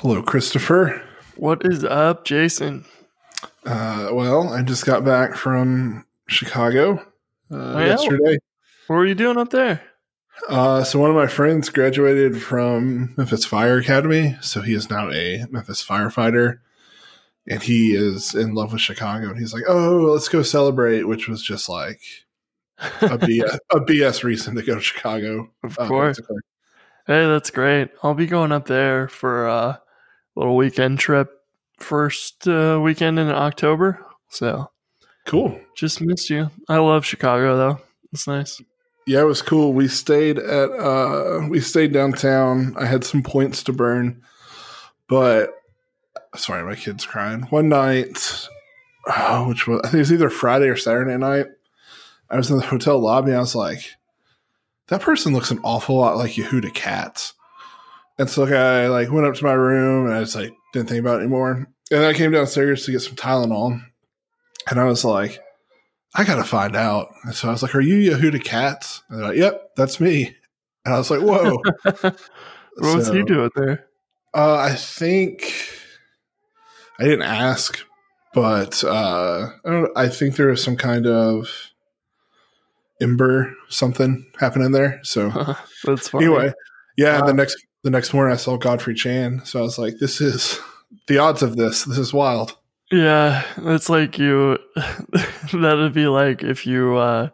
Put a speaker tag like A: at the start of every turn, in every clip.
A: Hello, Christopher.
B: What is up, Jason?
A: Uh, well, I just got back from Chicago uh, yesterday.
B: What were you doing up there?
A: Uh, so one of my friends graduated from Memphis Fire Academy, so he is now a Memphis firefighter, and he is in love with Chicago. And he's like, "Oh, let's go celebrate," which was just like a BS, a BS reason to go to Chicago.
B: Of
A: uh,
B: course.
A: basically.
B: Hey, that's great. I'll be going up there for a little weekend trip, first uh, weekend in October. So
A: Cool.
B: just missed you. I love Chicago though. It's nice.
A: Yeah, it was cool. We stayed at uh we stayed downtown. I had some points to burn. But sorry, my kid's crying. One night, oh, which was I think it was either Friday or Saturday night. I was in the hotel lobby and I was like, that person looks an awful lot like Yehuda Katz. And so like, I like went up to my room and I just like didn't think about it anymore. And I came downstairs to get some Tylenol. And I was like, I gotta find out. And so I was like, Are you Yehuda Katz? And they're like, Yep, that's me. And I was like, Whoa.
B: what was he doing there?
A: Uh, I think I didn't ask, but uh, I don't. I think there was some kind of ember something happening there. So
B: that's funny.
A: anyway, yeah.
B: Uh,
A: the next the next morning, I saw Godfrey Chan. So I was like, This is the odds of this. This is wild.
B: Yeah, it's like you. that'd be like if you uh,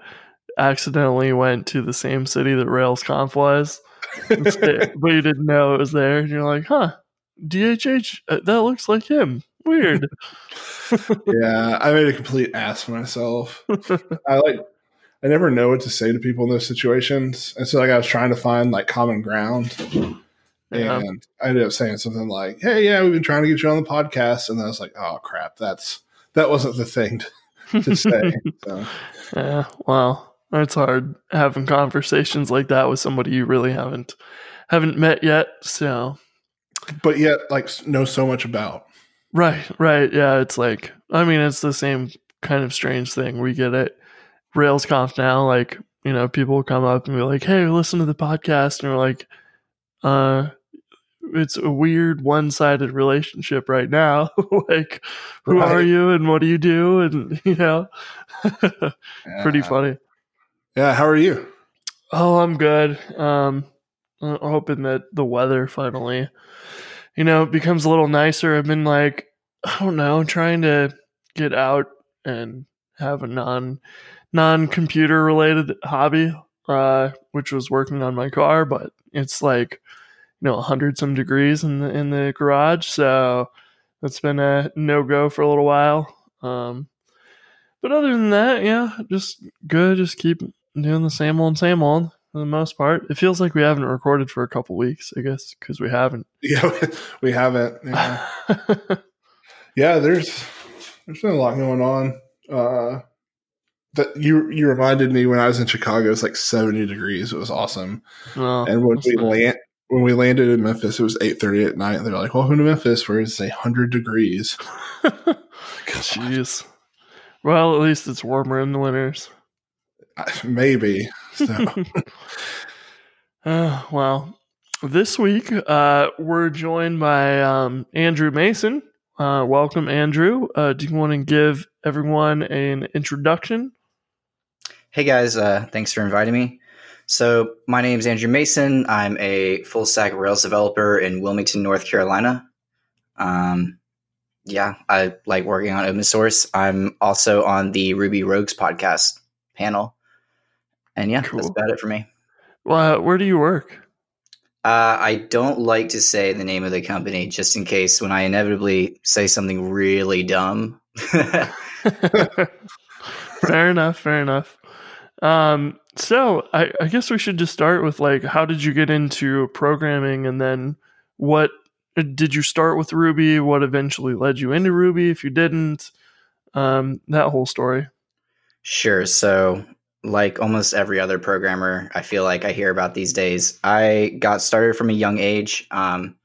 B: accidentally went to the same city that RailsConf was, but you didn't know it was there, and you're like, "Huh, DHH, uh, that looks like him. Weird."
A: yeah, I made a complete ass of myself. I like I never know what to say to people in those situations. And so like I was trying to find like common ground.
B: Yeah.
A: And I ended up saying something like, Hey, yeah, we've been trying to get you on the podcast. And I was like, Oh crap, that's that wasn't the thing to, to say. so
B: Yeah, well, it's hard having conversations like that with somebody you really haven't haven't met yet. So,
A: but yet like know so much about.
B: right, right, yeah, it's like I mean, it's the same kind of strange thing we get it. RailsConf now. Like, you know, people come up and be like, "Hey, listen to the podcast," and we're like, "Uh." It's a weird one-sided relationship right now. like, who
A: Right.
B: are you and what do you do? And you know, pretty
A: Yeah.
B: funny.
A: Yeah, how are you?
B: Oh, I'm good. Um, I'm hoping that the weather finally, you know, becomes a little nicer. I've been like, I don't know, trying to get out and have a non non computer related hobby, uh, which was working on my car, but it's like, you know, hundred some degrees in the in the garage, so it's been a no go for a little while. Um, but other than that, yeah, just good. Just keep doing the same old, same old for the most part. It feels like we haven't recorded for a couple weeks, I guess, because we haven't.
A: Yeah, we haven't. Yeah. yeah, there's there's been a lot going on. Uh that you you reminded me when I was in Chicago, it was like 70 degrees. It was awesome.
B: Well,
A: And when we
B: nice.
A: land when we landed in Memphis, it was 8:30 at night. They're like, "Welcome to Memphis, where it's a hundred degrees."
B: Jeez. Well, at least it's warmer in the winters.
A: Maybe. So,
B: Uh, well, this week uh, we're joined by um, Andrew Mason. Uh, welcome, Andrew. Uh, do you want to give everyone an introduction?
C: Hey guys, uh, thanks for inviting me. So, my name is Andrew Mason. I'm a full stack Rails developer in Wilmington, North Carolina. Um, yeah, I like working on open source. I'm also on the Ruby Rogues podcast panel. And yeah,
B: Cool.
C: that's about it for me.
B: Well, where do you work?
C: Uh, I don't like to say the name of the company just in case when I inevitably say something really dumb.
B: fair enough. Fair enough. Um, so I, I guess we should just start with like, how did you get into programming, and then what did you start with Ruby? What eventually led you into Ruby? If you didn't, um, that whole story.
C: Sure. So, like almost every other programmer, I feel like I hear about these days, I got started from a young age. Um,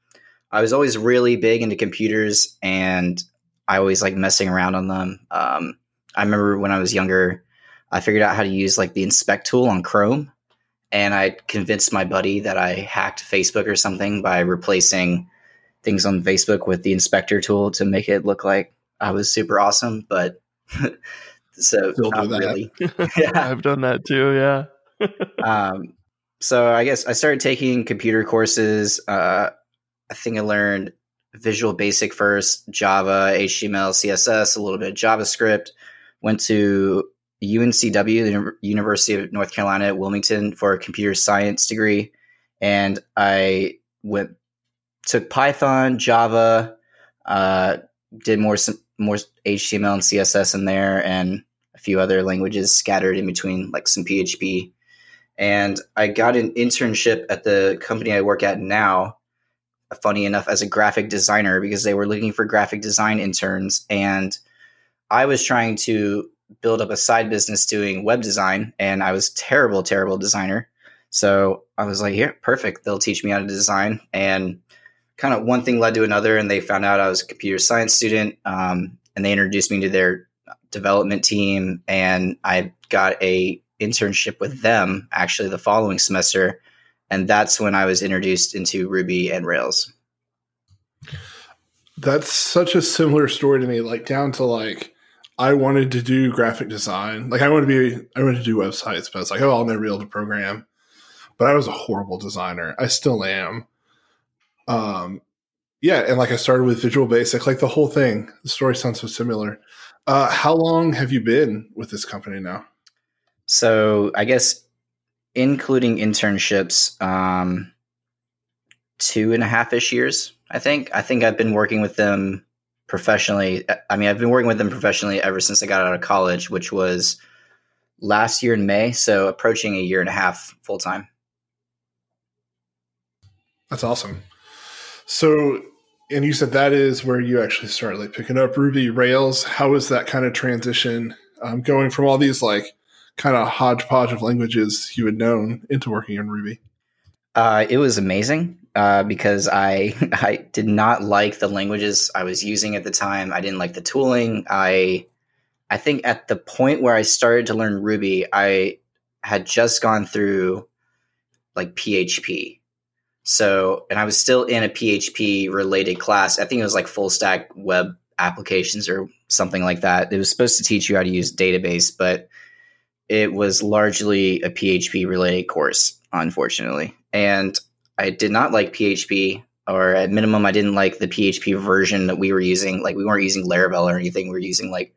C: I was always really big into computers and I always like messing around on them. Um, I remember when I was younger, I figured out how to use like the inspect tool on Chrome. And I convinced my buddy that I hacked Facebook or something by replacing things on Facebook with the inspector tool to make it look like I was super awesome, but so
A: Still do
C: not
A: that.
C: really. yeah.
B: I've done that too. Yeah.
C: Um, so I guess I started taking computer courses. Uh, I think I learned Visual Basic first, Java, HTML, CSS, a little bit of JavaScript. Went to UNCW, the University of North Carolina at Wilmington, for a computer science degree, and I went took Python, Java, uh, did more more HTML and CSS in there, and a few other languages scattered in between, like some PHP. And I got an internship at the company I work at now. Funny enough, as a graphic designer, because they were looking for graphic design interns, and I was trying to build up a side business doing web design, and I was terrible, terrible designer. So I was like, here, perfect. They'll teach me how to design. And kind of one thing led to another, and they found out I was a computer science student, um, and they introduced me to their development team, and I got a internship with them actually the following semester, and that's when I was introduced into Ruby and Rails.
A: That's such a similar story to me, like down to like I wanted to do graphic design. Like I wanted to be I wanted to do websites, but I was like, oh, I'll never be able to program. But I was a horrible designer. I still am. Um yeah, and like I started with Visual Basic, like the whole thing. The story sounds so similar. Uh how long have you been with this company now?
C: So I guess including internships, um, two and a half ish years. I think. I think I've been working with them professionally. I mean, I've been working with them professionally ever since I got out of college, which was last year in May. So approaching a year and a half full time.
A: That's awesome. So, and you said that is where you actually started like picking up Ruby Rails. How was that kind of transition um, going from all these like kind of hodgepodge of languages you had known into working in Ruby?
C: Uh, it was amazing uh, because I I did not like the languages I was using at the time. I didn't like the tooling. I I think at the point where I started to learn Ruby, I had just gone through like PHP. So, and I was still in a PHP related class. I think it was like full stack web applications or something like that. It was supposed to teach you how to use database, but it was largely a PHP related course, unfortunately. And I did not like PHP, or at minimum, I didn't like the PHP version that we were using. Like, we weren't using Laravel or anything. We were using like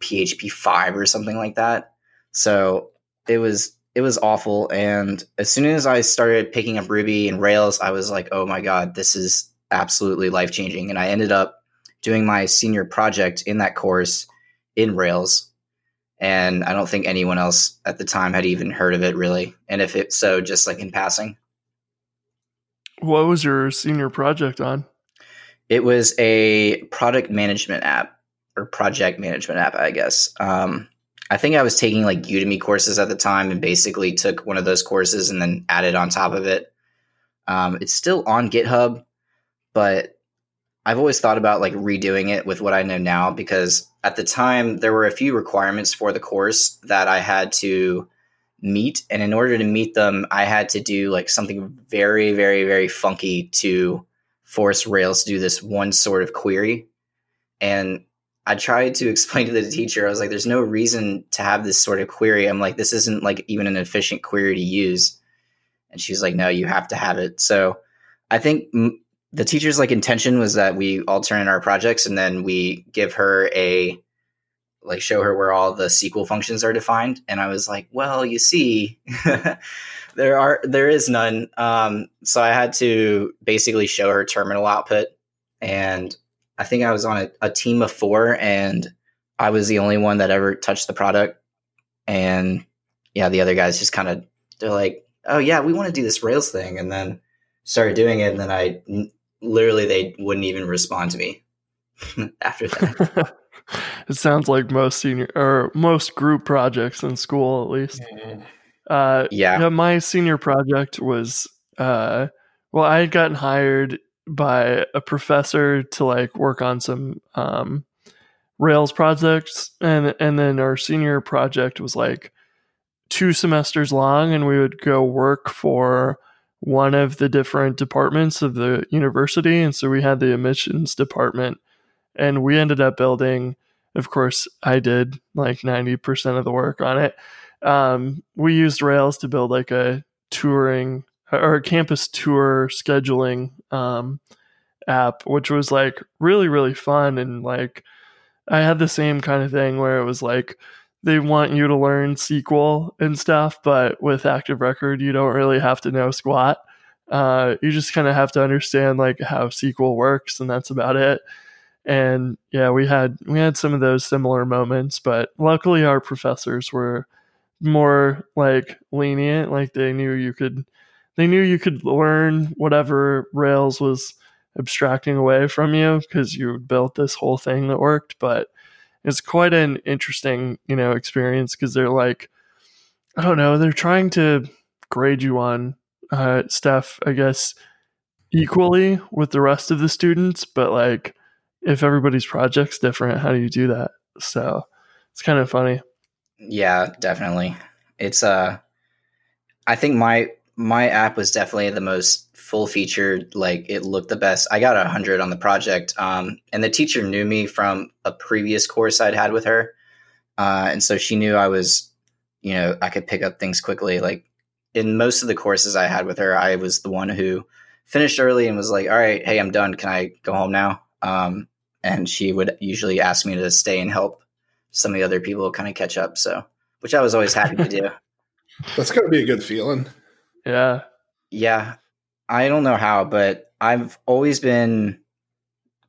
C: PHP 5 or something like that. So it was it was awful. And as soon as I started picking up Ruby and Rails, I was like, oh my God, this is absolutely life changing. And I ended up doing my senior project in that course in Rails. And I don't think anyone else at the time had even heard of it really. And if it so, just like in passing.
B: What was your senior project on?
C: It was a product management app or project management app, I guess. Um, I think I was taking like Udemy courses at the time and basically took one of those courses and then added on top of it. Um, it's still on GitHub, but I've always thought about like redoing it with what I know now because at the time there were a few requirements for the course that I had to meet. And in order to meet them, I had to do like something very, very, very funky to force Rails to do this one sort of query. And I tried to explain to the teacher, I was like, there's no reason to have this sort of query. I'm like, this isn't like even an efficient query to use. And she's like, no, you have to have it. So I think m- the teacher's like intention was that we all turn in our projects and then we give her a like show her where all the SQL functions are defined. And I was like, well, you see, there are there is none. Um, so I had to basically show her terminal output and I think I was on a, a, team of four, and I was the only one that ever touched the product. And yeah, the other guys just kind of they're like, "Oh yeah, we want to do this Rails thing," and then started doing it. And then I literally they wouldn't even respond to me after that.
B: it sounds like most senior or most group projects in school, at least.
C: Mm-hmm.
B: Uh,
C: yeah.
B: yeah, my senior project was uh, well, I had gotten hired by a professor to like work on some um, Rails projects, and and then our senior project was like two semesters long, and we would go work for one of the different departments of the university. And so we had the admissions department, and we ended up building, of course, I did like 90% of the work on it. Um, we used Rails to build like a touring or a campus tour scheduling um, app, which was like really, really fun. And like, I had the same kind of thing where it was like, they want you to learn SQL and stuff, but with Active Record, you don't really have to know squat. Uh, you just kind of have to understand like how SQL works, and that's about it. And yeah, we had we had some of those similar moments, but luckily our professors were more like lenient. Like they knew you could, they knew you could learn whatever Rails was abstracting away from you because you built this whole thing that worked, but it's quite an interesting, you know, experience because they're like, I don't know, they're trying to grade you on uh, stuff, I guess, equally with the rest of the students, but like, if everybody's project's different, how do you do that? So it's kind of funny.
C: Yeah, definitely. It's uh I think my my app was definitely the most full featured like it looked the best i got a 100 on the project um, and the teacher knew me from a previous course i'd had with her uh, and so she knew i was you know i could pick up things quickly like in most of the courses i had with her i was the one who finished early and was like all right hey i'm done can i go home now um, and she would usually ask me to stay and help some of the other people kind of catch up so which i was always happy to do
A: that's got to be a good feeling
B: yeah
C: yeah I don't know how, but I've always been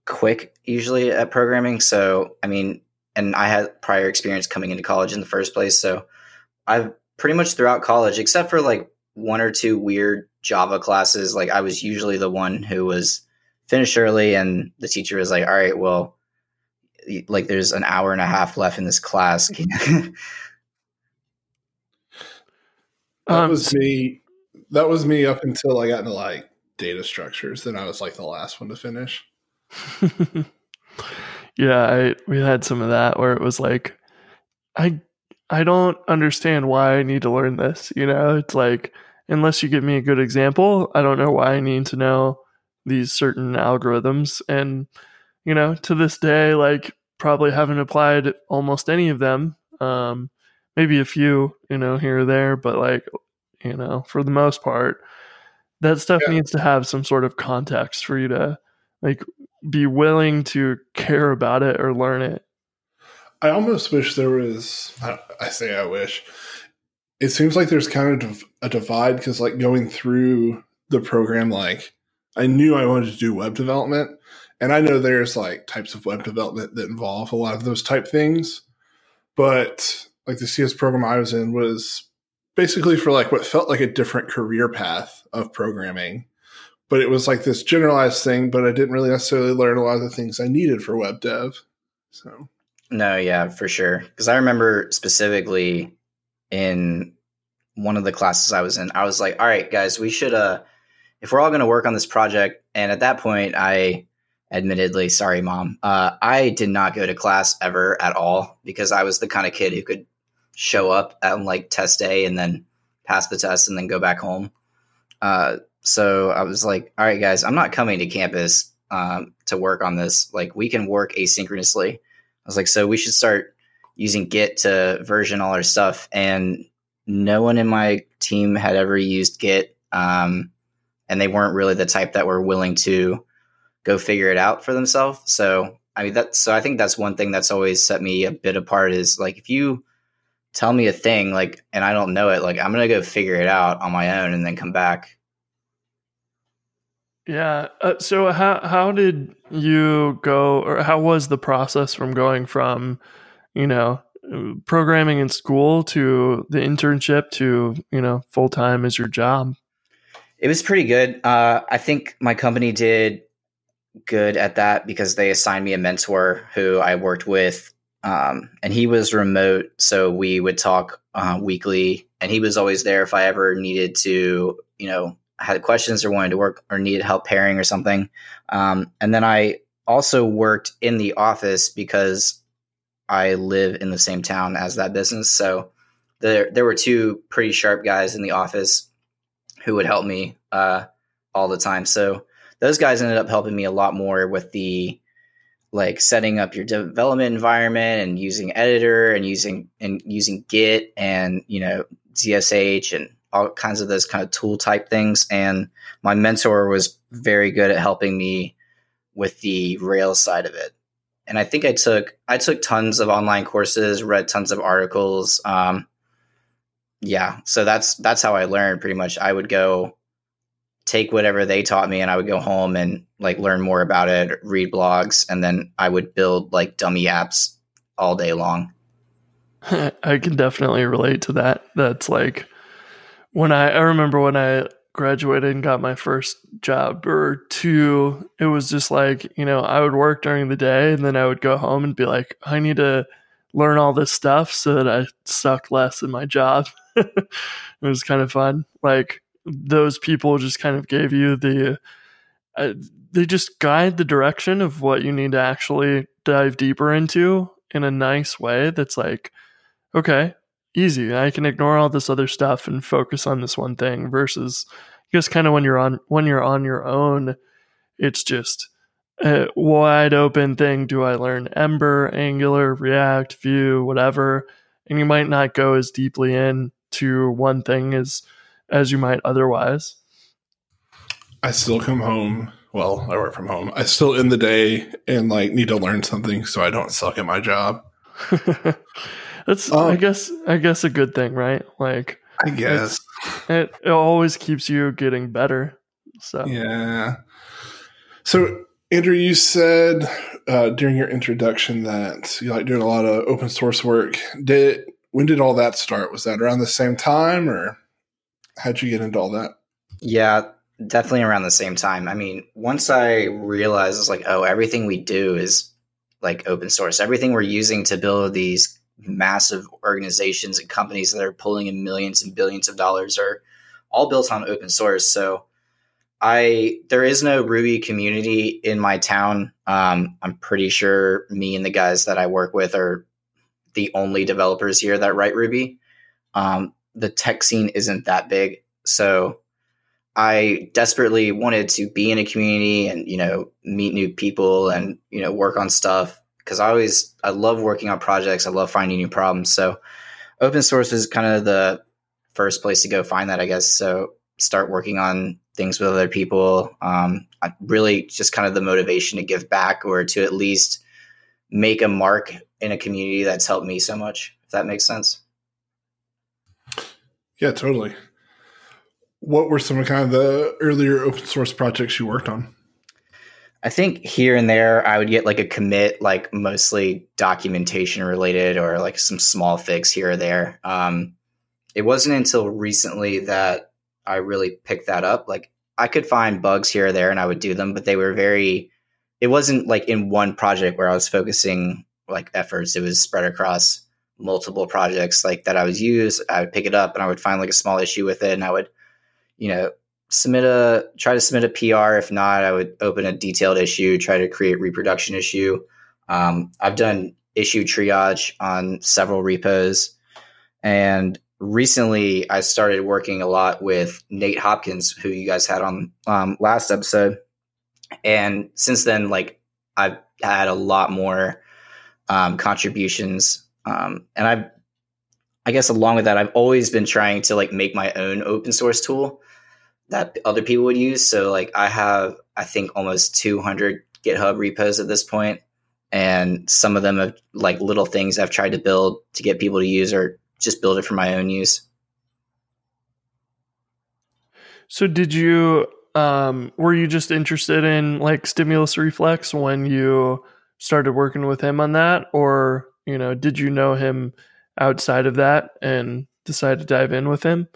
C: quick usually at programming. So, I mean, and I had prior experience coming into college in the first place. So, I've pretty much throughout college, except for like one or two weird Java classes, like I was usually the one who was finished early, and the teacher was like, "All right, well, like there's an hour and a half left in this class."
A: that um, was me that was me up until I got into like data structures. Then I was like the last one to finish.
B: yeah, I we had some of that where it was like, I I don't understand why I need to learn this. You know, it's like unless you give me a good example, I don't know why I need to know these certain algorithms. And you know, to this day, like probably haven't applied almost any of them. Um, maybe a few, you know, here or there, but like you know, for the most part. That stuff yeah. needs to have some sort of context for you to like be willing to care about it or learn it.
A: I almost wish there was I, I say I wish. It seems like there's kind of a divide because like going through the program like I knew I wanted to do web development and I know there's like types of web development that involve a lot of those type things. But like the CS program I was in was basically for like what felt like a different career path of programming. But it was like this generalized thing, but I didn't really necessarily learn a lot of the things I needed for web dev. So
C: no, yeah, for sure. Because I remember specifically in one of the classes I was in, I was like, "All right, guys, we should uh, if we're all going to work on this project." And at that point, I admittedly, sorry, mom, uh, I did not go to class ever at all because I was the kind of kid who could show up on like test day and then pass the test and then go back home. Uh, so I was like, all right, guys, I'm not coming to campus um, to work on this. Like, we can work asynchronously. I was like, so we should start using Git to version all our stuff. And no one in my team had ever used Git. Um, and they weren't really the type that were willing to go figure it out for themselves. So, I mean, that's so I think that's one thing that's always set me a bit apart is like, if you tell me a thing like and I don't know it, like I'm gonna go figure it out on my own and then come back.
B: Yeah. Uh, so how how did you go, or how was the process from going from, you know, programming in school to the internship to you know full time as your job?
C: It was pretty good. Uh, I think my company did good at that because they assigned me a mentor who I worked with um, and he was remote, so we would talk uh, weekly. And he was always there if I ever needed to, you know, had questions or wanted to work or needed help pairing or something. Um, and then I also worked in the office because I live in the same town as that business. So there, there were two pretty sharp guys in the office who would help me uh, all the time. So those guys ended up helping me a lot more with the like setting up your development environment and using editor and using and using git and you know zsh and all kinds of those kind of tool type things and my mentor was very good at helping me with the rails side of it and i think i took i took tons of online courses read tons of articles um, yeah so that's that's how i learned pretty much i would go take whatever they taught me and I would go home and like learn more about it, read blogs, and then I would build like dummy apps all day long.
B: I can definitely relate to that. That's like when I I remember when I graduated and got my first job or two, it was just like, you know, I would work during the day and then I would go home and be like, I need to learn all this stuff so that I suck less in my job. it was kind of fun. Like those people just kind of gave you the uh, they just guide the direction of what you need to actually dive deeper into in a nice way that's like okay easy i can ignore all this other stuff and focus on this one thing versus just kind of when you're on when you're on your own it's just a wide open thing do i learn ember angular react vue whatever and you might not go as deeply in to one thing as as you might otherwise.
A: I still come home. Well, I work from home. I still in the day and like need to learn something so I don't suck at my job.
B: That's um, I guess I guess a good thing, right? Like
A: I guess
B: it, it always keeps you getting better. So
A: yeah. So Andrew, you said uh, during your introduction that you like doing a lot of open source work. Did when did all that start? Was that around the same time or? how'd you get into all that?
C: Yeah, definitely around the same time. I mean, once I realized it's like, oh, everything we do is like open source. Everything we're using to build these massive organizations and companies that are pulling in millions and billions of dollars are all built on open source. So I there is no Ruby community in my town. Um, I'm pretty sure me and the guys that I work with are the only developers here that write Ruby. Um, the tech scene isn't that big. So I desperately wanted to be in a community and, you know, meet new people and, you know, work on stuff because I always, I love working on projects. I love finding new problems. So open source is kind of the first place to go find that, I guess. So start working on things with other people. Um, really just kind of the motivation to give back or to at least make a mark in a community that's helped me so much, if that makes sense.
A: Yeah, totally. What were some of kind of the earlier open source projects you worked on?
C: I think here and there I would get like a commit, like mostly documentation related or like some small fix here or there. Um, it wasn't until recently that I really picked that up. Like I could find bugs here or there and I would do them, but they were very, it wasn't like in one project where I was focusing like efforts. It was spread across multiple projects like that I was used. I would pick it up and I would find like a small issue with it and I would, you know, submit a try to submit a PR. If not, I would open a detailed issue, try to create reproduction issue. Um, I've done issue triage on several repos. And recently I started working a lot with Nate Hopkins, who you guys had on um, last episode. And since then, like I've had a lot more um, contributions um, and I've, I guess along with that, I've always been trying to like make my own open source tool that other people would use. So like I have, I think almost 200 GitHub repos at this point, and some of them have like little things I've tried to build to get people to use or just build it for my own use.
B: So did you um were you just interested in like stimulus reflex when you started working with him on that or you know, did you know him outside of that and decide to dive in with him?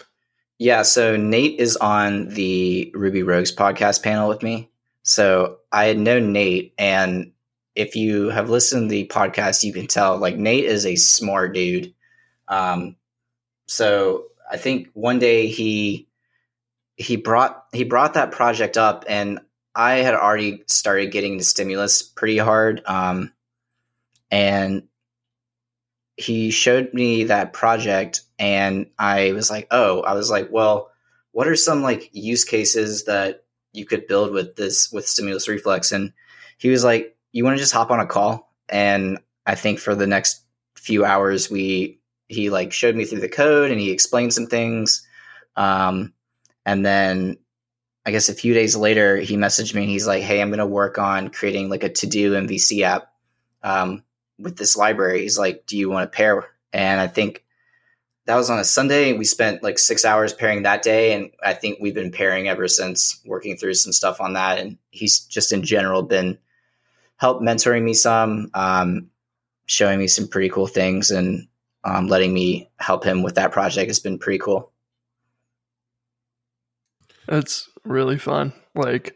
C: Yeah, so Nate is on the Ruby Rogues podcast panel with me. So I had known Nate, and if you have listened to the podcast, you can tell like Nate is a smart dude. Um, so I think one day he he brought he brought that project up, and I had already started getting into stimulus pretty hard. Um, and he showed me that project and I was like, oh, I was like, well, what are some like use cases that you could build with this with stimulus reflex and he was like you want to just hop on a call and i think for the next few hours we he like showed me through the code and he explained some things um, and then i guess a few days later he messaged me and he's like hey i'm going to work on creating like a to-do mvc app um, with this library he's like do you want to pair and i think that was on a Sunday. We spent like six hours pairing that day, and I think we've been pairing ever since, working through some stuff on that. And he's just in general been help mentoring me some, um, showing me some pretty cool things, and um, letting me help him with that project has been pretty cool.
B: That's really fun. Like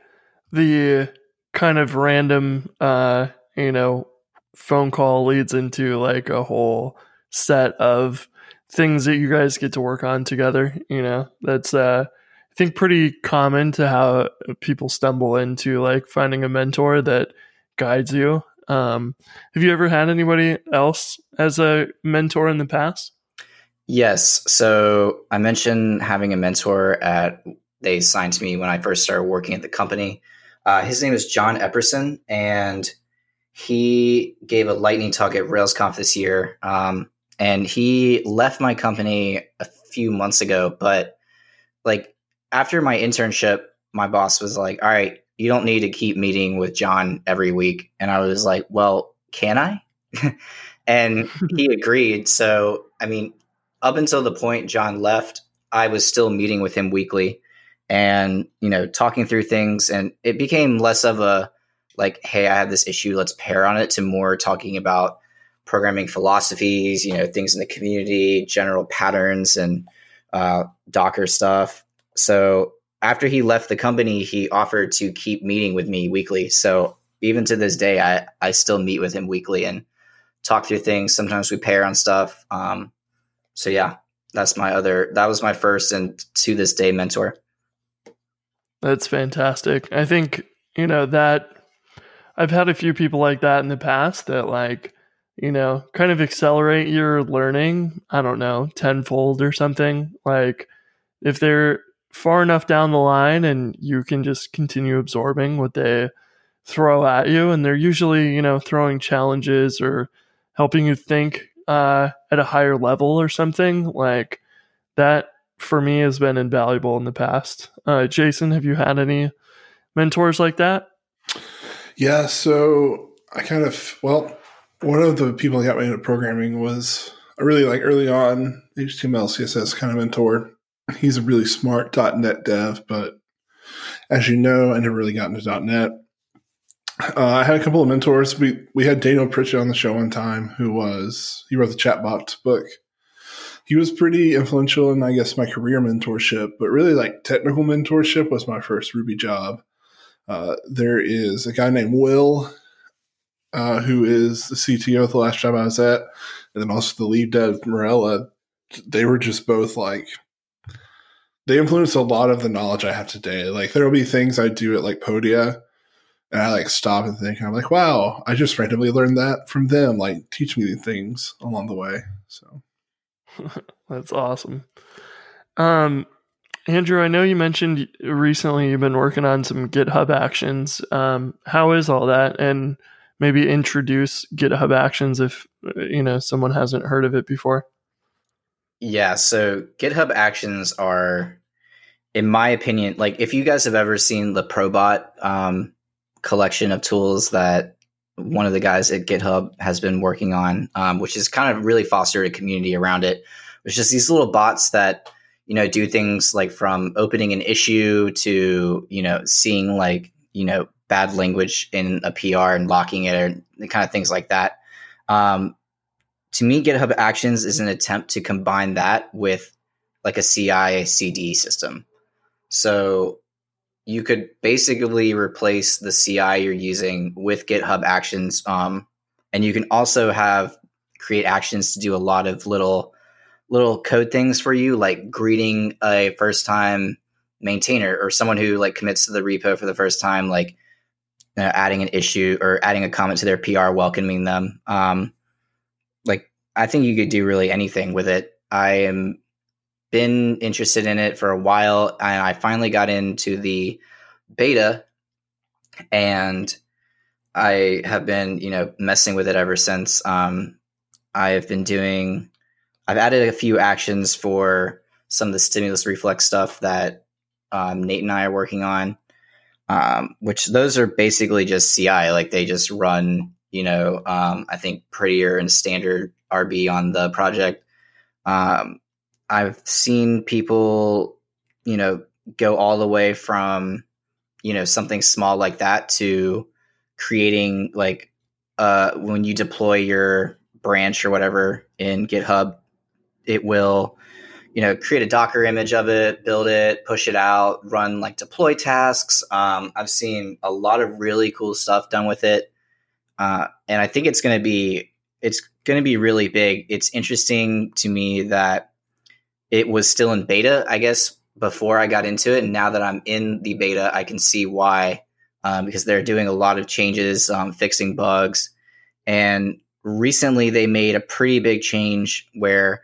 B: the kind of random, uh, you know, phone call leads into like a whole set of things that you guys get to work on together. You know, that's uh, I think pretty common to how people stumble into like finding a mentor that guides you. Um, have you ever had anybody else as a mentor in the past?
C: Yes. So I mentioned having a mentor at they assigned to me when I first started working at the company. Uh, his name is John Epperson, and he gave a lightning talk at RailsConf this year. Um, and he left my company a few months ago. But like after my internship, my boss was like, "All right, you don't need to keep meeting with John every week," and I was like, "Well, can I?" and he agreed. So I mean, up until the point John left, I was still meeting with him weekly and you know talking through things and it became less of a like hey i have this issue let's pair on it to more talking about programming philosophies, you know, things in the community, general patterns, and uh, Docker stuff. So after he left the company, he offered to keep meeting with me weekly. So even to this day, I, I still meet with him weekly and talk through things. Sometimes we pair on stuff. Um, so yeah, that's my other, that was my first and to this day mentor.
B: That's fantastic. I think, you know, that I've had a few people like that in the past that like, you know, kind of accelerate your learning, I don't know, tenfold or something. Like if they're far enough down the line and you can just continue absorbing what they throw at you and they're usually, you know, throwing challenges or helping you think uh, at a higher level or something like that for me has been invaluable in the past. Uh, Jason, have you had any mentors like that?
A: Yeah, so I kind of well, one of the people that got me into programming was a really like early on HTML, CSS kind of mentor. He's a really smart .NET dev, but as you know, I never really got into .NET. Uh, I had a couple of mentors. We we had Daniel Pritchett on the show one time, who was he wrote the Chatbot book. He was pretty influential in, I guess, my career mentorship, but really like technical mentorship was my first Ruby job. Uh, there is a guy named Will uh, who is the CTO of the last job I was at, and then also the lead dev Morella, they were just both like they influenced a lot of the knowledge I have today. Like there'll be things I do at like Podia and I like stop and think, and I'm like, wow, I just randomly learned that from them, like teach me things along the way. So
B: that's awesome. Um Andrew, I know you mentioned recently you've been working on some GitHub actions. Um, how is all that? And maybe introduce GitHub Actions if you know someone hasn't heard of it before?
C: Yeah, so GitHub Actions are, in my opinion, like if you guys have ever seen the Probot um, collection of tools that one of the guys at GitHub has been working on, um, which is kind of really fostered a community around it. It's just these little bots that you know do things like from opening an issue to you know seeing like you know bad language in a PR and locking it or kind of things like that. Um, to me, GitHub Actions is an attempt to combine that with like a CI CD system. So you could basically replace the CI you're using with GitHub Actions. Um, and you can also have create actions to do a lot of little little code things for you, like greeting a first time maintainer or someone who like commits to the repo for the first time, like you know, adding an issue or adding a comment to their PR, welcoming them. Um, I think you could do really anything with it. I am been interested in it for a while, and I finally got into the beta, and I have been, you know, messing with it ever since. Um, I have been doing, I've added a few actions for some of the stimulus reflex stuff that um, Nate and I are working on, um, which those are basically just CI. Like they just run, you know, um, I think prettier and standard RB on the project. Um, I've seen people, you know, go all the way from, you know, something small like that to creating like uh, when you deploy your branch or whatever in GitHub, it will, you know, create a Docker image of it, build it, push it out, run like deploy tasks. Um, I've seen a lot of really cool stuff done with it, uh, and I think it's going to be it's going to be really big. It's interesting to me that it was still in beta, I guess, before I got into it, and now that I'm in the beta, I can see why um, because they're doing a lot of changes, um, fixing bugs. And recently they made a pretty big change where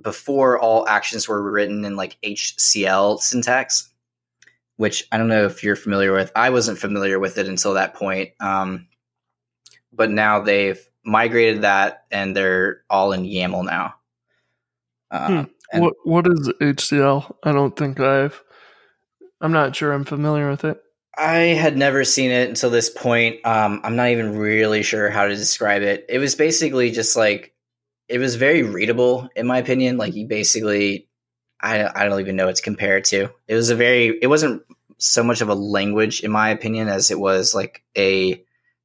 C: before all actions were written in like HCL syntax, which I don't know if you're familiar with. I wasn't familiar with it until that point. Um, but now they've migrated that and they're all in YAML now.
B: Uh, hmm. what what is HCL? I don't think I've. I'm not sure I'm familiar with it.
C: I had never seen it until this point. Um, I'm not even really sure how to describe it. It was basically just like it was very readable, in my opinion. Like you basically, I I don't even know what to compare it to. It was a very, it wasn't so much of a language, in my opinion, as it was like a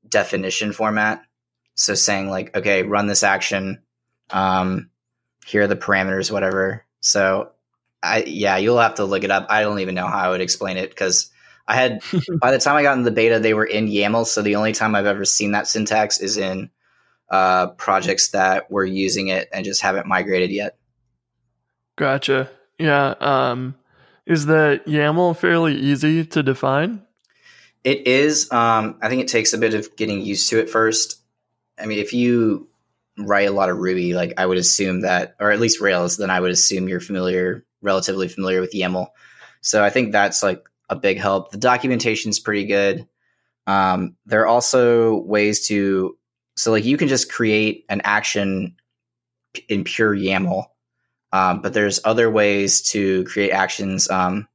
C: definition format. So saying like, okay, run this action. Um, here are the parameters, whatever. So I yeah, you'll have to look it up. I don't even know how I would explain it because I had by the time I got in the beta, they were in YAML. So the only time I've ever seen that syntax is in uh, projects that were using it and just haven't migrated yet.
B: Gotcha. Yeah. Um, is the YAML fairly easy to define?
C: It is. Um, I think it takes a bit of getting used to it first. I mean, if you write a lot of Ruby, like I would assume that, or at least Rails, then I would assume you're familiar, relatively familiar with YAML. So I think that's like a big help. The documentation is pretty good. Um, there are also ways to so like you can just create an action in pure YAML, um, but there's other ways to create actions. Um,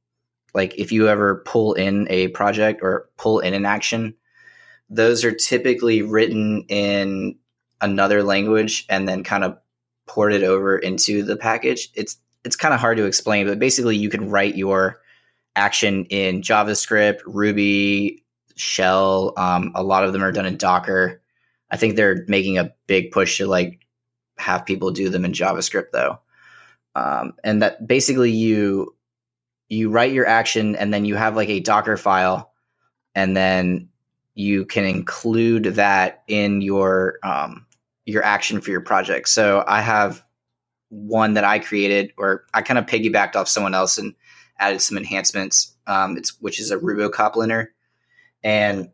C: like if you ever pull in a project or pull in an action, those are typically written in another language and then kind of ported over into the package. It's it's kind of hard to explain, but basically you can write your action in JavaScript, Ruby, Shell. Um, a lot of them are done in Docker. I think they're making a big push to like have people do them in JavaScript though. Um, and that basically you you write your action and then you have like a Docker file, and then you can include that in your um, your action for your project. So I have one that I created, or I kind of piggybacked off someone else and added some enhancements. Um, it's which is a Rubocop linter, and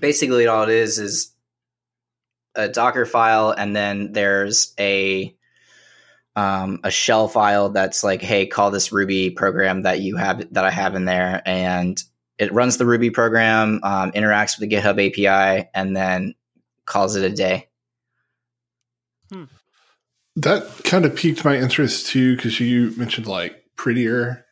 C: basically all it is is a Docker file, and then there's a um, a shell file that's like, hey, call this Ruby program that you have that I have in there, and it runs the Ruby program, um, interacts with the GitHub API, and then calls it a day.
A: Hmm. That kind of piqued my interest too, because you mentioned like prettier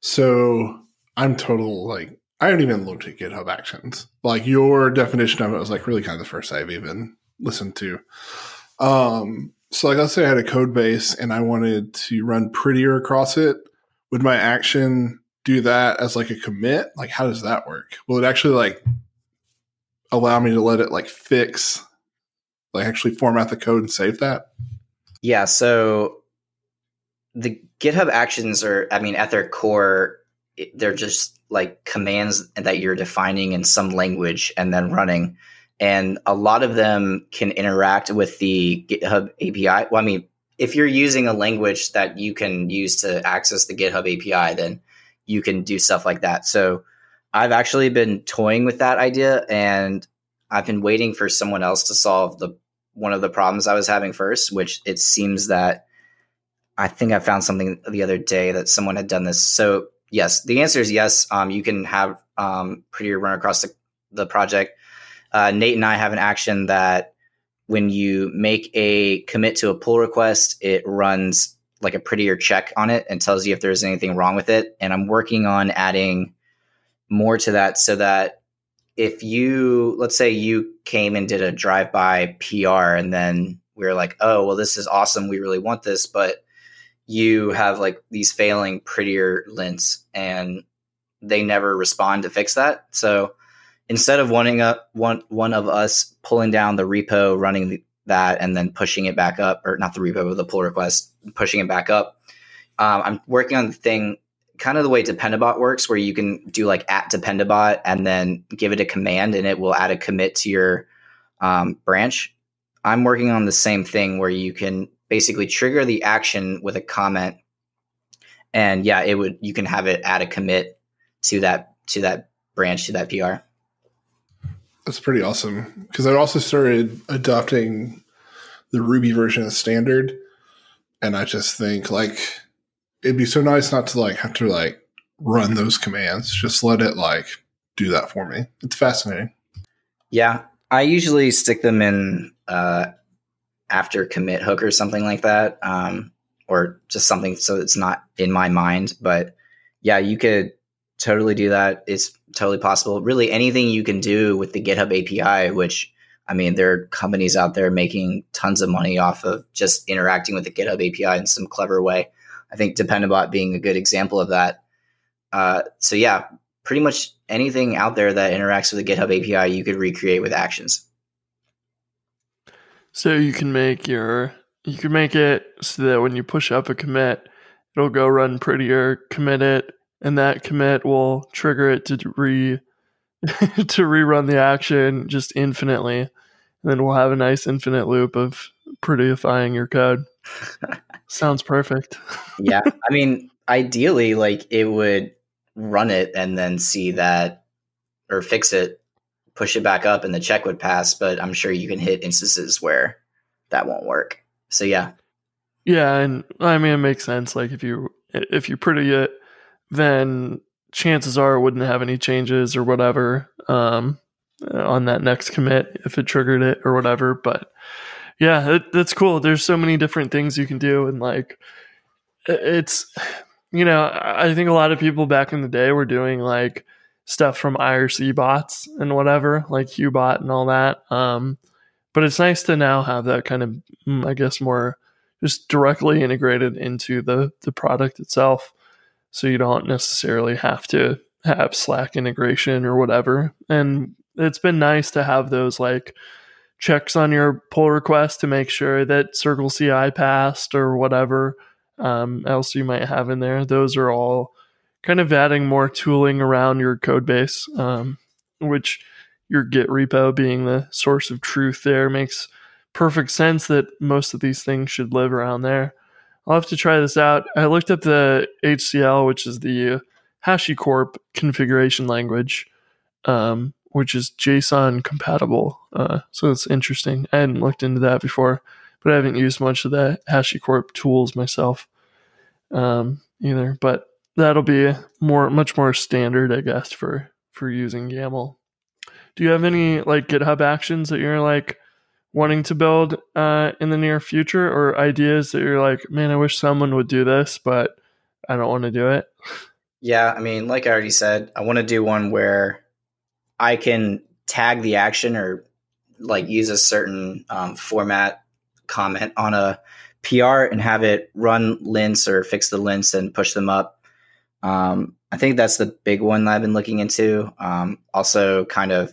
A: so I'm total like I haven't even looked at GitHub Actions. Like your definition of it was like really kind of the first I've even listened to. Um, so like let's say I had a code base and I wanted to run prettier across it. Would my action do that as like a commit? Like how does that work? Will it actually like allow me to let it like fix like actually format the code and save that?
C: Yeah, so the GitHub Actions are, I mean, at their core, they're just like commands that you're defining in some language and then running. And a lot of them can interact with the GitHub API. Well, I mean, if you're using a language that you can use to access the GitHub API, then you can do stuff like that. So I've actually been toying with that idea and I've been waiting for someone else to solve the one of the problems I was having first, which it seems that I think I found something the other day that someone had done this. So yes, the answer is yes. Um, you can have um, prettier run across the, the project. Uh, Nate and I have an action that when you make a commit to a pull request, it runs like a prettier check on it and tells you if there's anything wrong with it. And I'm working on adding more to that so that if you, let's say you came and did a drive by PR and then we are like, oh, well, this is awesome. We really want this. But you have like these failing prettier lints and they never respond to fix that. So instead of wanting a, one, one of us pulling down the repo, running the, that, and then pushing it back up, or not the repo, but the pull request, pushing it back up, um, I'm working on the thing kind of the way Dependabot works, where you can do like at Dependabot and then give it a command and it will add a commit to your um, branch. I'm working on the same thing where you can basically trigger the action with a comment, and yeah, it would you can have it add a commit to that to that branch to that PR.
A: That's pretty awesome because I also started adopting the Ruby version of standard, and I just think like it'd be so nice not to like have to like run those commands. Just let it like do that for me. It's fascinating.
C: Yeah, I usually stick them in uh, after commit hook or something like that, um, or just something so it's not in my mind. But yeah, you could totally do that. It's totally possible. Really, anything you can do with the GitHub API, which I mean, there are companies out there making tons of money off of just interacting with the GitHub API in some clever way. I think Dependabot being a good example of that. Uh, so yeah, pretty much anything out there that interacts with the GitHub API, you could recreate with actions.
B: So you can make your you can make it so that when you push up a commit, it'll go run prettier, commit it, and that commit will trigger it to re to rerun the action just infinitely. And then we'll have a nice infinite loop of prettifying your code. Sounds perfect.
C: yeah. I mean, ideally, like it would run it and then see that or fix it, push it back up, and the check would pass. But I'm sure you can hit instances where that won't work. So, yeah.
B: Yeah. And I mean, it makes sense. Like if you, if you pretty it, then chances are it wouldn't have any changes or whatever um, on that next commit if it triggered it or whatever. But yeah, it, that's cool. There's so many different things you can do, and like it's you know I think a lot of people back in the day were doing like stuff from IRC bots and whatever, like Hubot and all that. Um, but it's nice to now have that kind of, mm, I guess, more just directly integrated into the the product itself, so you don't necessarily have to have Slack integration or whatever. And it's been nice to have those like checks on your pull request to make sure that Circle CI passed or whatever um, else you might have in there. Those are all kind of adding more tooling around your code base, um, which your Git repo being the source of truth there makes perfect sense that most of these things should live around there. I'll have to try this out. I looked up the HCL, which is the HashiCorp configuration language. Um, which is JSON compatible. Uh, so it's interesting. I hadn't looked into that before, but I haven't used much of the HashiCorp tools myself um, either. But that'll be more, much more standard, I guess, for for using YAML. Do you have any like GitHub actions that you're like wanting to build uh, in the near future, or ideas that you're like, man, I wish someone would do this, but I don't want to do it?
C: Yeah, I mean, like I already said, I want to do one where I can tag the action or like use a certain um, format comment on a PR and have it run lints or fix the lints and push them up. Um, I think that's the big one that I've been looking into. Um, also, kind of,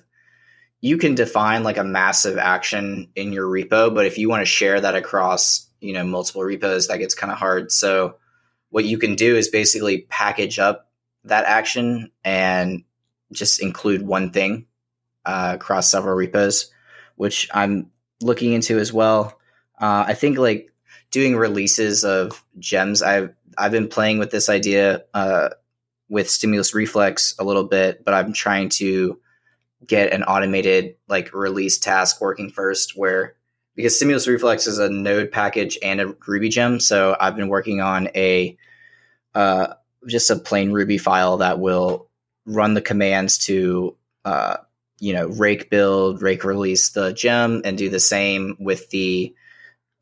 C: you can define like a massive action in your repo, but if you want to share that across, you know, multiple repos, that gets kind of hard. So, what you can do is basically package up that action and just include one thing uh, across several repos, which I'm looking into as well. Uh, I think like doing releases of gems. I've I've been playing with this idea uh, with Stimulus Reflex a little bit, but I'm trying to get an automated like release task working first, where because Stimulus Reflex is a node package and a Ruby gem. So I've been working on a uh, just a plain Ruby file that will run the commands to uh, you know rake build, rake release the gem, and do the same with the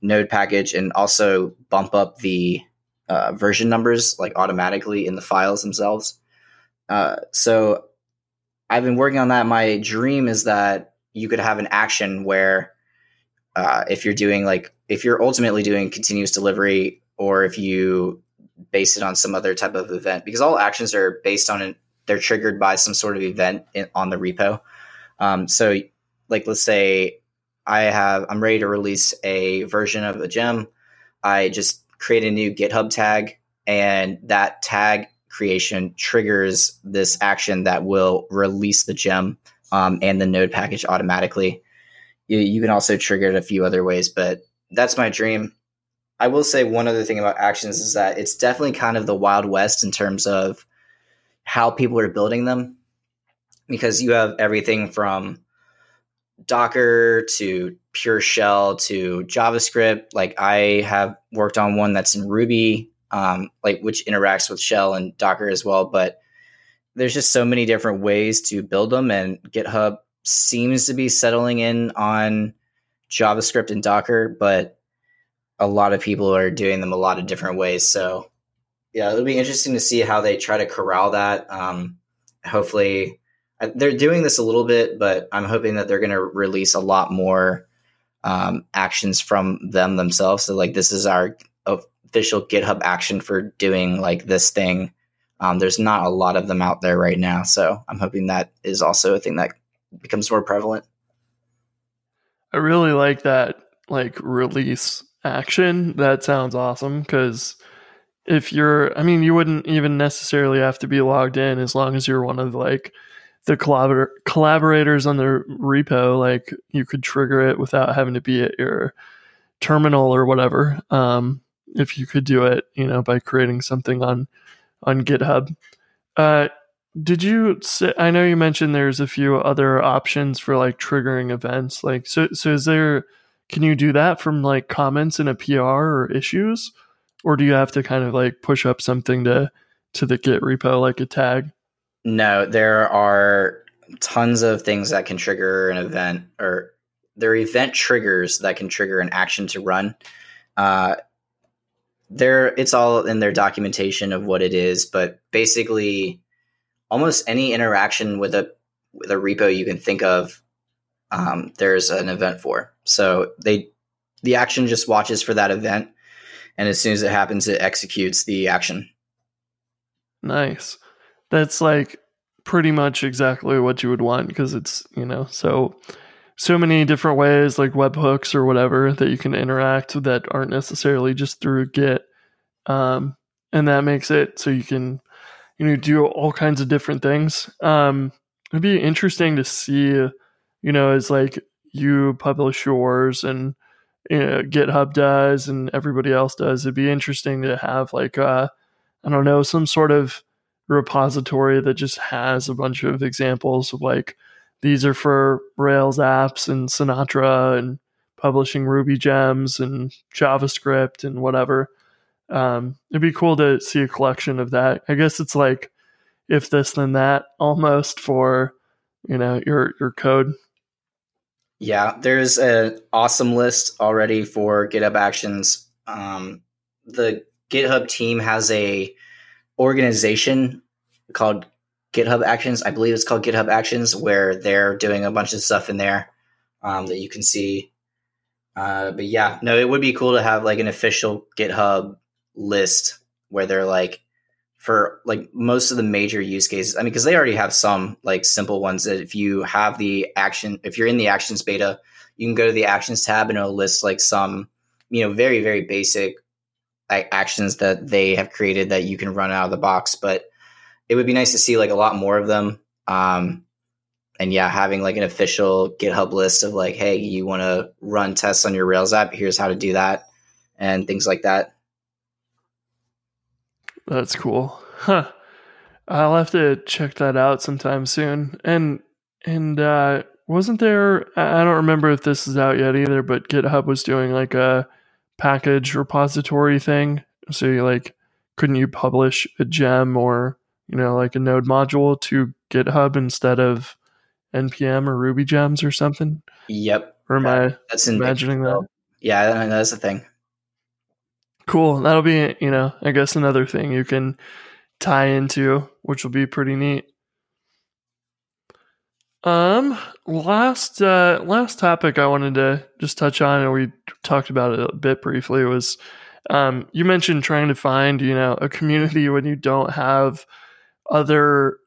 C: node package, and also bump up the uh, version numbers like automatically in the files themselves. Uh, so I've been working on that. My dream is that you could have an action where uh, if you're doing like if you're ultimately doing continuous delivery or if you base it on some other type of event because all actions are based on it they're triggered by some sort of event in, on the repo um, so like let's say i have i'm ready to release a version of a gem i just create a new github tag and that tag creation triggers this action that will release the gem um, and the node package automatically you, you can also trigger it a few other ways, but that's my dream. I will say one other thing about actions is that it's definitely kind of the wild west in terms of how people are building them because you have everything from Docker to pure shell to JavaScript. Like I have worked on one that's in Ruby, um, like which interacts with shell and Docker as well. But there's just so many different ways to build them, and GitHub seems to be settling in on JavaScript and Docker, but a lot of people are doing them a lot of different ways. So, yeah, it'll be interesting to see how they try to corral that. Um, hopefully, they're doing this a little bit, but I'm hoping that they're going to release a lot more um, actions from them themselves. So, like, this is our official GitHub action for doing like this thing. Um, there's not a lot of them out there right now, so I'm hoping that is also a thing that becomes more prevalent.
B: I really like that like release action. That sounds awesome because if you're I mean you wouldn't even necessarily have to be logged in as long as you're one of like the collabor- collaborators on the repo like you could trigger it without having to be at your terminal or whatever um, if you could do it you know by creating something on on github uh, did you say, I know you mentioned there's a few other options for like triggering events. Like so so is there can you do that from like comments in a PR or issues? Or do you have to kind of like push up something to to the Git repo like a tag?
C: No, there are tons of things that can trigger an event or there are event triggers that can trigger an action to run. Uh, there it's all in their documentation of what it is, but basically almost any interaction with a with a repo you can think of, um, there's an event for. So they the action just watches for that event, and as soon as it happens, it executes the action.
B: Nice. That's like pretty much exactly what you would want because it's you know so so many different ways like webhooks or whatever that you can interact that aren't necessarily just through Git. Um, and that makes it so you can you know do all kinds of different things um it'd be interesting to see you know as like you publish yours and you know, github does and everybody else does it'd be interesting to have like uh i don't know some sort of repository that just has a bunch of examples of like these are for rails apps and sinatra and publishing ruby gems and javascript and whatever um, it'd be cool to see a collection of that. I guess it's like if this then that almost for you know your your code.
C: Yeah, there's an awesome list already for GitHub Actions. Um, the GitHub team has a organization called GitHub Actions. I believe it's called GitHub Actions, where they're doing a bunch of stuff in there um, that you can see. Uh, but yeah, no, it would be cool to have like an official GitHub list where they're like for like most of the major use cases. I mean, because they already have some like simple ones that if you have the action, if you're in the actions beta, you can go to the actions tab and it'll list like some, you know, very, very basic actions that they have created that you can run out of the box. But it would be nice to see like a lot more of them. Um, and yeah, having like an official GitHub list of like, hey, you want to run tests on your Rails app? Here's how to do that, and things like that.
B: That's cool. Huh. I'll have to check that out sometime soon. And and uh wasn't there? I don't remember if this is out yet either, but GitHub was doing like a package repository thing. So you like, couldn't you publish a gem or you know like a node module to GitHub instead of npm or Ruby gems or something?
C: Yep.
B: Or am
C: Yeah,
B: I
C: That's
B: imagining that?
C: Yeah, that's the thing.
B: Cool. That'll be, you know, I guess another thing you can tie into, which will be pretty neat. Um, last uh last topic I wanted to just touch on and we talked about it a bit briefly was um you mentioned trying to find, you know, a community when you don't have other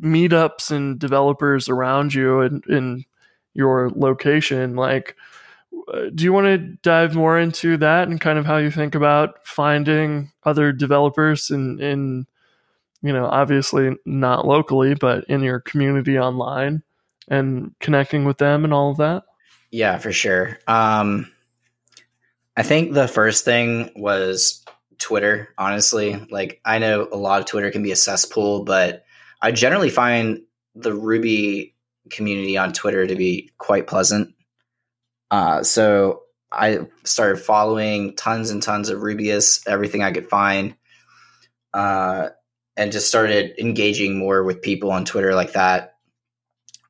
B: meetups and developers around you in, in your location like uh, do you want to dive more into that and kind of how you think about finding other developers in in you know obviously not locally but in your community online and connecting with them and all of that
C: Yeah, for sure. Um, I think the first thing was Twitter, honestly. Like, I know a lot of Twitter can be a cesspool, but I generally find the Ruby community on Twitter to be quite pleasant. Uh, so I started following tons and tons of Rubyists, everything I could find, uh, and just started engaging more with people on Twitter like that.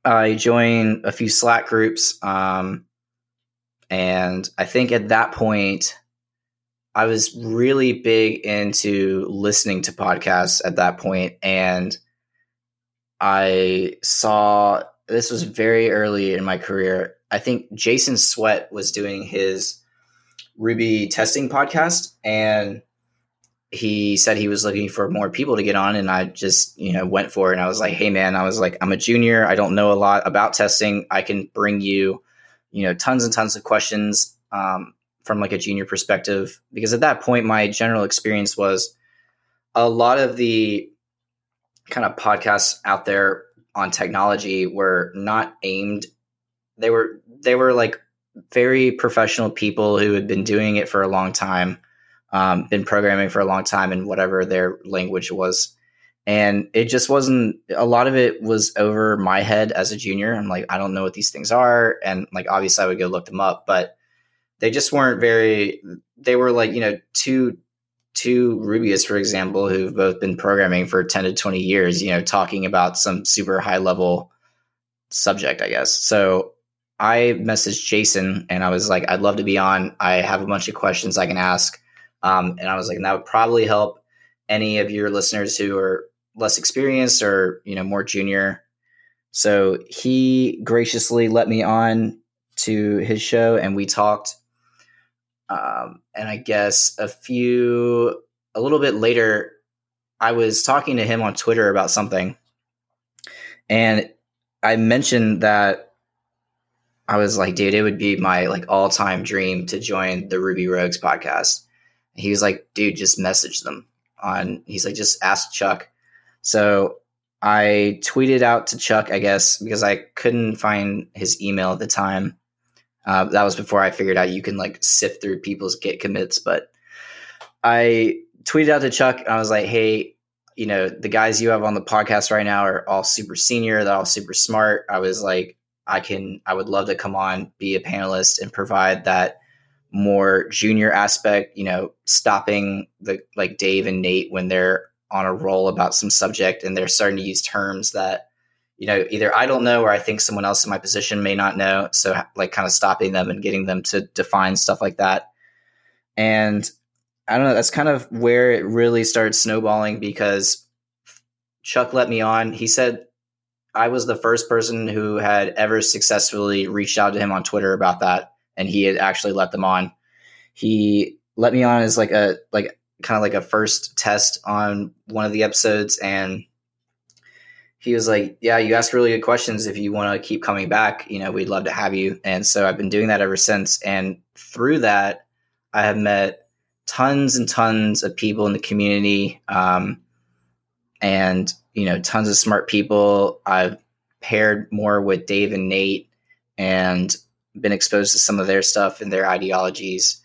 C: I joined a few Slack groups. Um, and I think at that point, I was really big into listening to podcasts at that point, and I saw this was very early in my career. I think Jason Swett was doing his Ruby testing podcast, and he said he was looking for more people to get on, and I just you know went for it. And I was like, "Hey, man, I was like, I'm a junior. I don't know a lot about testing. I can bring you." you know tons and tons of questions um, from like a junior perspective because at that point my general experience was a lot of the kind of podcasts out there on technology were not aimed they were they were like very professional people who had been doing it for a long time um, been programming for a long time in whatever their language was. And it just wasn't a lot of it was over my head as a junior. I'm like i don't know what these things are and like obviously i would go look them up but they just weren't very they were like you know two two rubyists for example who've both been programming for 10 to 20 years you know talking about some super high level subject i guess. So i messaged jason and i was like i'd love to be on. I have a bunch of questions i can ask. Um, and i was like that would probably help any of your listeners who are less experienced or you know more junior. So he graciously let me on to his show and we talked um, and i guess a few a little bit later i was talking to him on twitter about something. And i mentioned that i was like dude it would be my like all-time dream to join the ruby rogues podcast. He was like dude just message them on he's like just ask chuck. So I tweeted out to Chuck, I guess, because I couldn't find his email at the time. Uh, that was before I figured out you can like sift through people's Git commits. But I tweeted out to Chuck. I was like, hey, you know, the guys you have on the podcast right now are all super senior. They're all super smart. I was like, I can, I would love to come on, be a panelist, and provide that more junior aspect. You know, stopping the like Dave and Nate when they're on a roll about some subject and they're starting to use terms that you know either i don't know or i think someone else in my position may not know. So like kind of stopping them and getting them to define stuff like that. And i don't know that's kind of where it really started snowballing because chuck let me on. He said i was the first person who had ever successfully reached out to him on twitter about that and he had actually let them on. He let me on as like a like kind of like a first test on one of the episodes and he was like yeah you ask really good questions if you want to keep coming back you know we'd love to have you. And so i've been doing that ever since. And through that i have met tons and tons of people in the community um, and you know tons of smart people. I've paired more with dave and nate and been exposed to some of their stuff and their ideologies.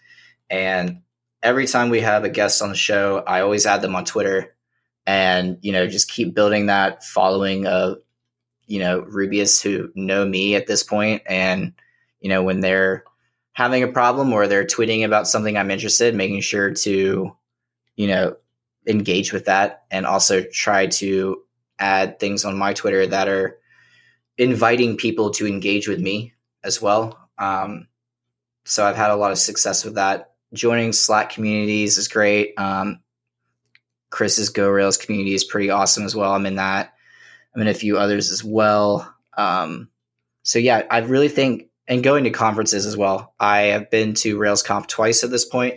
C: And every time we have a guest on the show, I always add them on Twitter and, you know, just keep building that following of, you know Rubyists who know me at this point, and you know when they're having a problem or they're tweeting about something I'm interested, making sure to you know engage with that, and also try to add things on my Twitter that are inviting people to engage with me as well. Um, so I've had a lot of success with that. Joining Slack communities is great. Um, Chris's Go Rails community is pretty awesome as well. I'm in that. I'm in a few others as well. Um, so yeah, I really think, and going to conferences as well. I have been to RailsConf twice at this point.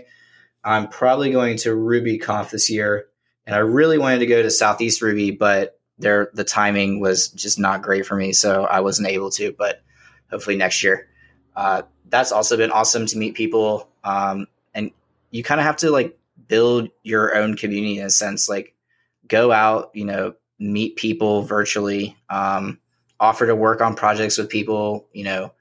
C: I'm probably going to RubyConf this year, and I really wanted to go to Southeast Ruby, but there the timing was just not great for me, so I wasn't able to. But hopefully next year. Uh, that's also been awesome to meet people, um, and you kind of have to like build your own community in a sense. Like go out, you know, meet people virtually, um, offer to work on projects with people, you know,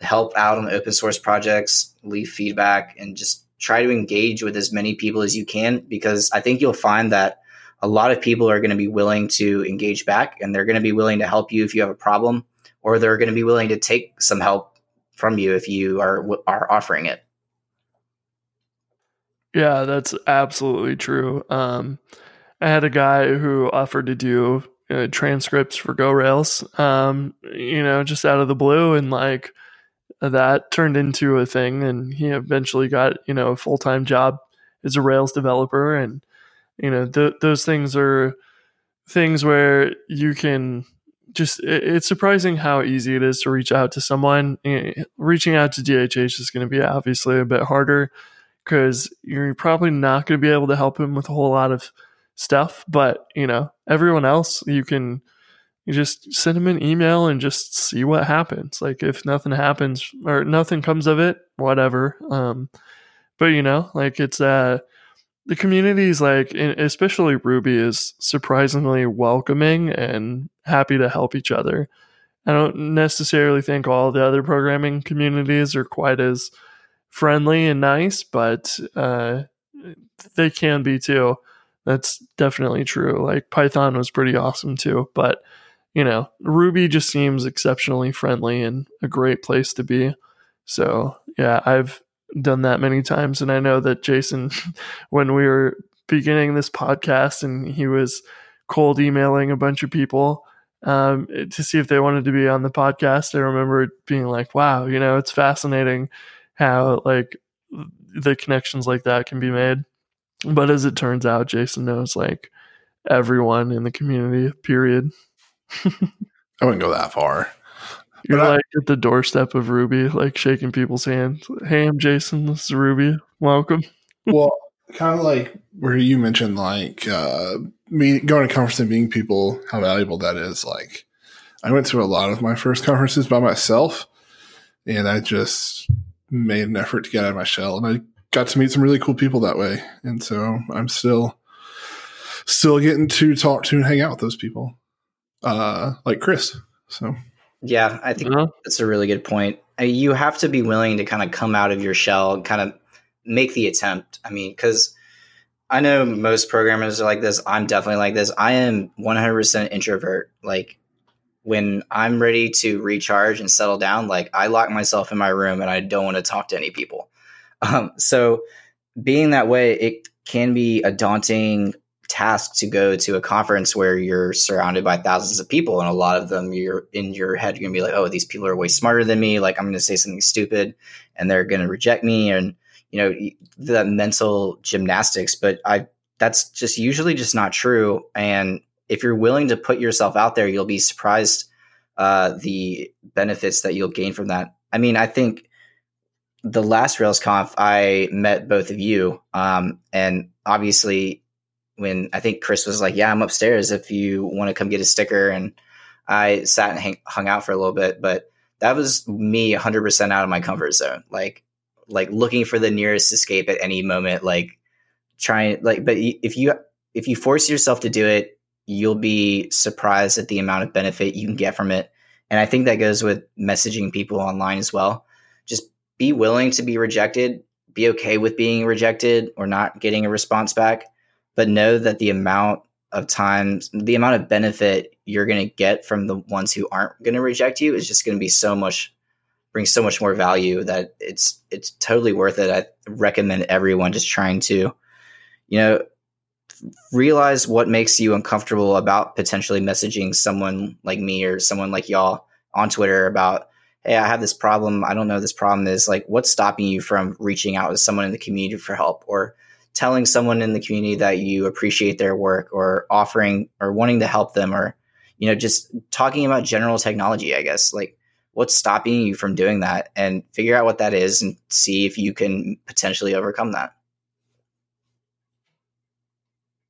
C: help out on open source projects, leave feedback, and just try to engage with as many people as you can because I think you'll find that a lot of people are going to be willing to engage back and they're going to be willing to help you if you have a problem or they're going to be willing to take some help from you if you are are offering it.
B: Yeah, that's absolutely true. Um, I had a guy who offered to do uh, transcripts for Go Rails, um, you know, just out of the blue, and like that turned into a thing. And he eventually got you know a full time job as a Rails developer, and you know th- those things are things where you can just it's surprising how easy it is to reach out to someone. Reaching out to DHH is going to be obviously a bit harder because you're probably not going to be able to help him with a whole lot of stuff. But you know, everyone else, you can you just send him an email and just see what happens. Like if nothing happens or nothing comes of it, whatever. Um, but you know, like it's uh the community is like, especially Ruby, is surprisingly welcoming and happy to help each other. I don't necessarily think all the other programming communities are quite as friendly and nice, but uh, they can be too. That's definitely true. Like Python was pretty awesome too, but you know, Ruby just seems exceptionally friendly and a great place to be. So yeah, I've done that many times. And I know that Jason, when we were beginning this podcast and he was cold emailing a bunch of people um, to see if they wanted to be on the podcast, I remember being like, wow, you know, it's fascinating how like the connections like that can be made. But as it turns out, Jason knows like everyone in the community, period.
A: I wouldn't go that far.
B: You're but like I, at the doorstep of Ruby, like shaking people's hands. Hey, I'm Jason. This is Ruby. Welcome.
A: well, kind of like where you mentioned, like uh, me going to conference and meeting people, how valuable that is. Like, I went to a lot of my first conferences by myself, and I just made an effort to get out of my shell, and I got to meet some really cool people that way. And so I'm still still getting to talk to and hang out with those people, uh, like Chris. So
C: yeah, I think uh-huh. that's a really good point. Uh, you have to be willing to kind of come out of your shell and kind of make the attempt. I mean, because I know most programmers are like this. I'm definitely like this. I am 100% introvert. Like when I'm ready to recharge and settle down, like I lock myself in my room and I don't want to talk to any people. Um, so being that way, it can be a daunting task to go to a conference where you're surrounded by thousands of people and a lot of them you're in your head you're gonna be like oh these people are way smarter than me. Like i'm gonna say something stupid and they're gonna reject me. And you know the mental gymnastics but i that's just usually just not true. And if you're willing to put yourself out there you'll be surprised uh, the benefits that you'll gain from that i mean i think the last railsconf i met both of you um, and obviously when I think Chris was like, "Yeah, I'm upstairs if you want to come get a sticker," and I sat and hang, hung out for a little bit. But that was me 100 percent out of my comfort zone, like like looking for the nearest escape at any moment, like trying like. But if you if you force yourself to do it, you'll be surprised at the amount of benefit you can get from it. And I think that goes with messaging people online as well. Just be willing to be rejected, be okay with being rejected or not getting a response back but know that the amount of times the amount of benefit you're going to get from the ones who aren't going to reject you is just going to be so much bring so much more value that it's it's totally worth it. I recommend everyone just trying to you know realize what makes you uncomfortable about potentially messaging someone like me or someone like y'all on Twitter about hey, I have this problem. I don't know this problem is. Like what's stopping you from reaching out to someone in the community for help or telling someone in the community that you appreciate their work or offering or wanting to help them or you know just talking about general technology i guess? Like what's stopping you from doing that? And figure out what that is and see if you can potentially overcome that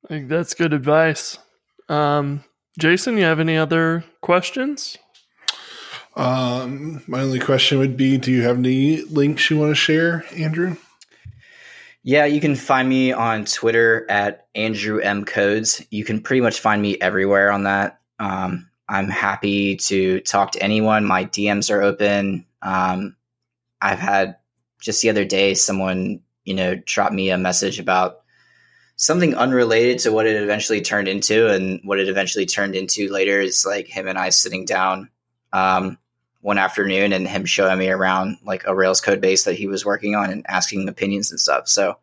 B: i think that's good advice um, jason you have any other questions
A: um, my only question would be do you have any links you want to share andrew
C: yeah, you can find me on Twitter at Andrew M Codes. You can pretty much find me everywhere on that. Um, I'm happy to talk to anyone. My DMs are open. Um, I've had just the other day someone, you know, drop me a message about something unrelated to what it eventually turned into, and what it eventually turned into later is like him and I sitting down um, one afternoon and him showing me around like a Rails code base that he was working on and asking opinions and stuff. So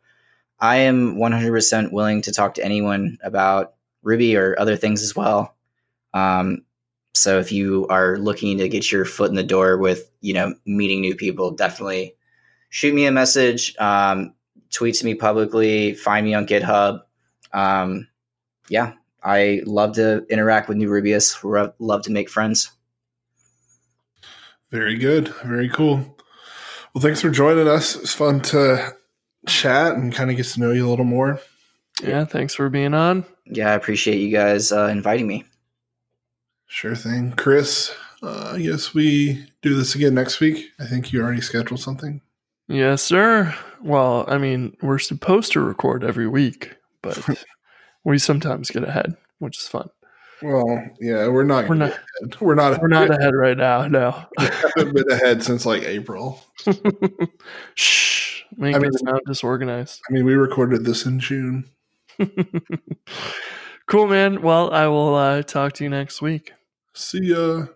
C: I am 100% willing to talk to anyone about Ruby or other things as well. Um, so if you are looking to get your foot in the door with, you know, meeting new people, definitely shoot me a message, um, tweet to me publicly, find me on GitHub. Um, yeah, I love to interact with new Rubyists. Love to make friends.
A: Very good. Very cool. Well, thanks for joining us. It's fun to chat and kind of get to know you a little more.
B: Yeah, thanks for being on.
C: Yeah, I appreciate you guys uh, inviting me.
A: Sure thing. Chris, uh, I guess we do this again next week. I think you already scheduled something.
B: Yes, sir. Well, I mean, we're supposed to record every week, but we sometimes get ahead, which is fun.
A: Well, yeah, we're not.
B: We're not.
A: Ahead. We're not.
B: We're not ahead right now. No,
A: we haven't been ahead since like April.
B: Shh, make I mean, it sound disorganized.
A: I mean, we recorded this in June.
B: cool, man. Well, I will uh, talk to you next week.
A: See ya.